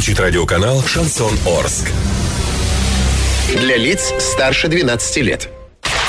звучит радиоканал «Шансон Орск». Для лиц старше 12 лет.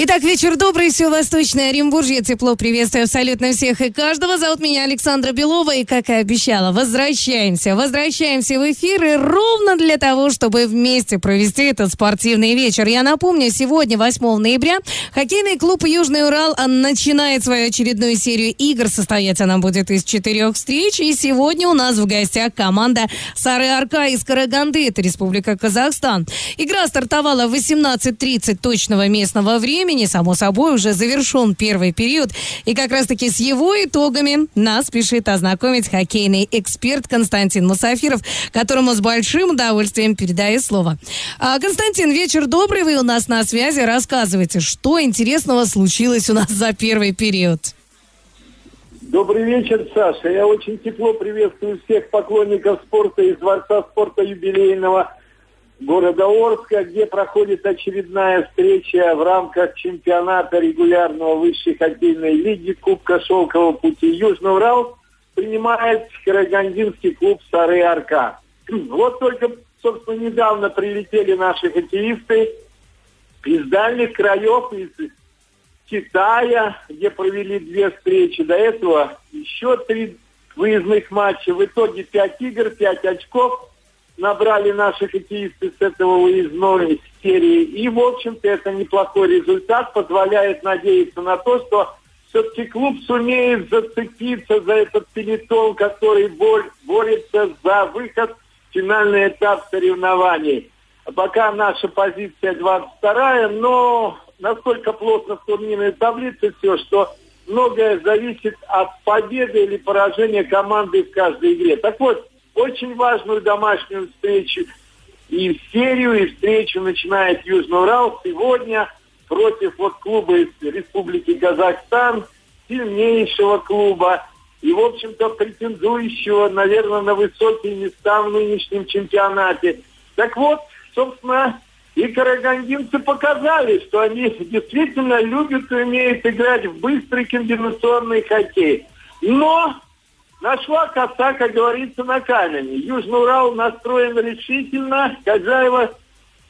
Итак, вечер добрый, все Восточное Оренбуржье. Тепло приветствую абсолютно всех и каждого. Зовут меня Александра Белова, и, как и обещала, возвращаемся. Возвращаемся в эфир, и ровно для того, чтобы вместе провести этот спортивный вечер. Я напомню, сегодня, 8 ноября, хоккейный клуб «Южный Урал» начинает свою очередную серию игр. Состоять она будет из четырех встреч. И сегодня у нас в гостях команда Сары Арка из Караганды, это Республика Казахстан. Игра стартовала в 18.30 точного местного времени времени, само собой, уже завершен первый период. И как раз-таки с его итогами нас спешит ознакомить хоккейный эксперт Константин Мусафиров, которому с большим удовольствием передаю слово. А, Константин, вечер добрый, вы у нас на связи. Рассказывайте, что интересного случилось у нас за первый период. Добрый вечер, Саша. Я очень тепло приветствую всех поклонников спорта из Дворца спорта юбилейного города Орска, где проходит очередная встреча в рамках чемпионата регулярного высшей хоккейной лиги Кубка Шелкового пути. Южный Урал принимает карагандинский клуб Сары Арка. Вот только, собственно, недавно прилетели наши хоккеисты из дальних краев, из Китая, где провели две встречи. До этого еще три выездных матча. В итоге пять игр, пять очков – набрали наши хоккеисты с этого выездной серии. И, в общем-то, это неплохой результат, позволяет надеяться на то, что все-таки клуб сумеет зацепиться за этот пелетон, который бор- борется за выход в финальный этап соревнований. Пока наша позиция 22 но насколько плотно турнирной таблице все, что многое зависит от победы или поражения команды в каждой игре. Так вот, очень важную домашнюю встречу. И серию, и встречу начинает Южный Урал сегодня против вот клуба из Республики Казахстан, сильнейшего клуба и, в общем-то, претендующего, наверное, на высокие места в нынешнем чемпионате. Так вот, собственно, и карагандинцы показали, что они действительно любят и умеют играть в быстрый комбинационный хоккей. Но Нашла коса, как говорится, на камень. Южный Урал настроен решительно. Хозяева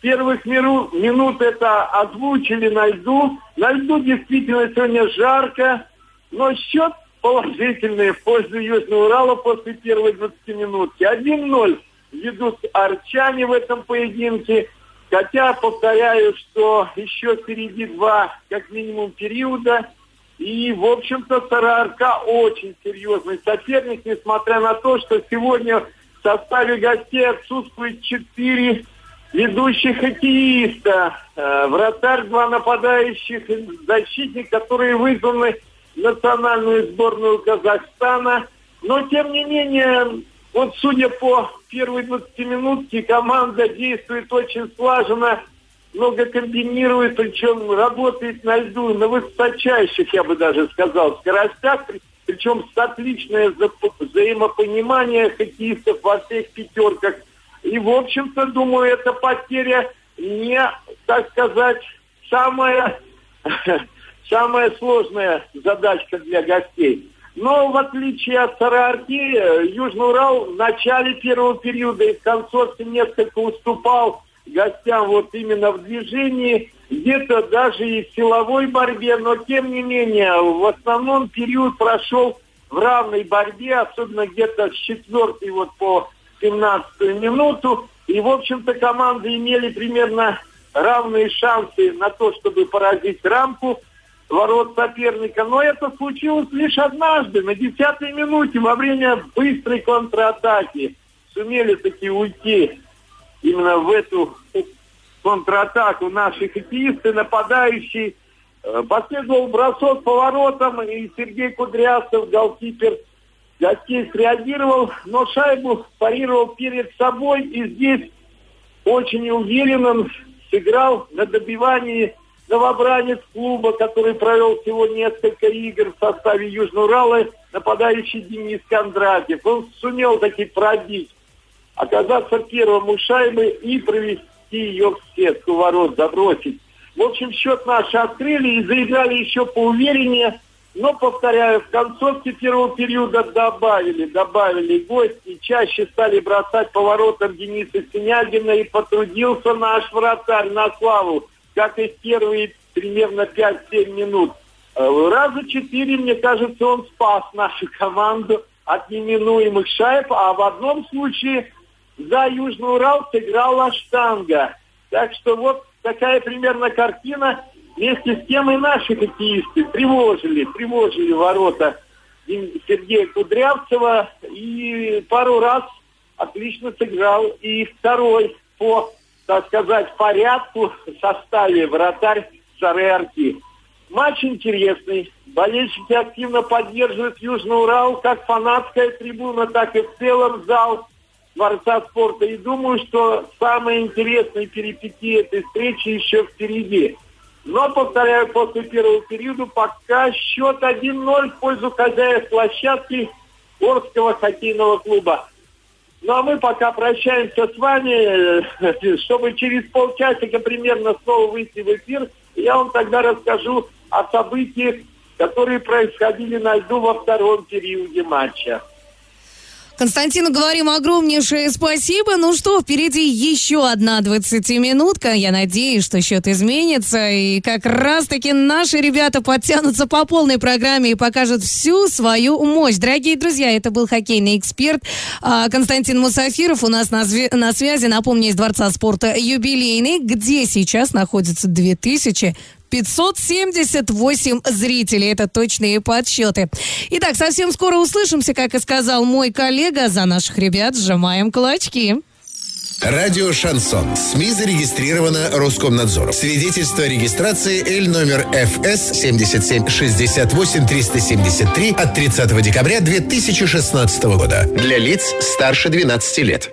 первых миру, минут это озвучили на льду. На льду действительно сегодня жарко, но счет положительный в пользу Южного Урала после первой 20 минутки. 1-0 ведут арчане в этом поединке. Хотя, повторяю, что еще впереди два, как минимум, периода. И, в общем-то, Сараарка очень серьезный соперник, несмотря на то, что сегодня в составе гостей отсутствует четыре ведущих хоккеиста. Э, вратарь, два нападающих, защитник, которые вызваны в национальную сборную Казахстана. Но, тем не менее, вот судя по первой 20 минутке, команда действует очень слаженно – много комбинирует, причем работает на льду, на высочайших, я бы даже сказал, скоростях, причем с отличное взаимопонимание хоккеистов во всех пятерках. И, в общем-то, думаю, эта потеря не, так сказать, самая, самая сложная задачка для гостей. Но в отличие от Сараарки, Южный Урал в начале первого периода и в концовке несколько уступал гостям вот именно в движении, где-то даже и в силовой борьбе, но тем не менее в основном период прошел в равной борьбе, особенно где-то с четвертой вот по 17 минуту. И, в общем-то, команды имели примерно равные шансы на то, чтобы поразить рамку ворот соперника. Но это случилось лишь однажды, на десятой минуте, во время быстрой контратаки. Сумели таки уйти именно в эту контратаку наши хоккеисты, нападающий. Э, последовал бросок поворотом, и Сергей Кудрясов, голкипер гостей, среагировал, но шайбу парировал перед собой, и здесь очень уверенным сыграл на добивании новобранец клуба, который провел всего несколько игр в составе Южного Урала, нападающий Денис Кондратьев. Он сумел таки пробить, оказаться первым у шайбы и провести ее в сетку ворот, забросить. В общем, счет наш открыли и заиграли еще поувереннее. Но, повторяю, в концовке первого периода добавили, добавили гости, чаще стали бросать поворотом Дениса Синягина, и потрудился наш вратарь на славу, как и в первые примерно 5-7 минут. Э, раза четыре, мне кажется, он спас нашу команду от неминуемых шайб, а в одном случае за Южный Урал сыграла штанга. Так что вот такая примерно картина. Вместе с тем и наши хоккеисты тревожили, тревожили ворота Сергея Кудрявцева и пару раз отлично сыграл и второй по, так сказать, порядку составе вратарь Сарерки. Матч интересный. Болельщики активно поддерживают Южный Урал, как фанатская трибуна, так и в целом зал. Дворца спорта. И думаю, что самые интересные перипетии этой встречи еще впереди. Но, повторяю, после первого периода пока счет 1-0 в пользу хозяев площадки Орского хоккейного клуба. Ну а мы пока прощаемся с вами, чтобы через полчасика примерно снова выйти в эфир. Я вам тогда расскажу о событиях, которые происходили на льду во втором периоде матча. Константину говорим огромнейшее спасибо. Ну что, впереди еще одна 20-минутка. Я надеюсь, что счет изменится. И как раз-таки наши ребята подтянутся по полной программе и покажут всю свою мощь. Дорогие друзья, это был хоккейный эксперт а, Константин Мусафиров. У нас на, на связи, напомню, из Дворца спорта юбилейный, где сейчас находится 2000 578 зрителей. Это точные подсчеты. Итак, совсем скоро услышимся, как и сказал мой коллега. За наших ребят сжимаем кулачки. Радио «Шансон». СМИ зарегистрировано Роскомнадзором. Свидетельство о регистрации Л номер ФС 7768 373 от 30 декабря 2016 года. Для лиц старше 12 лет.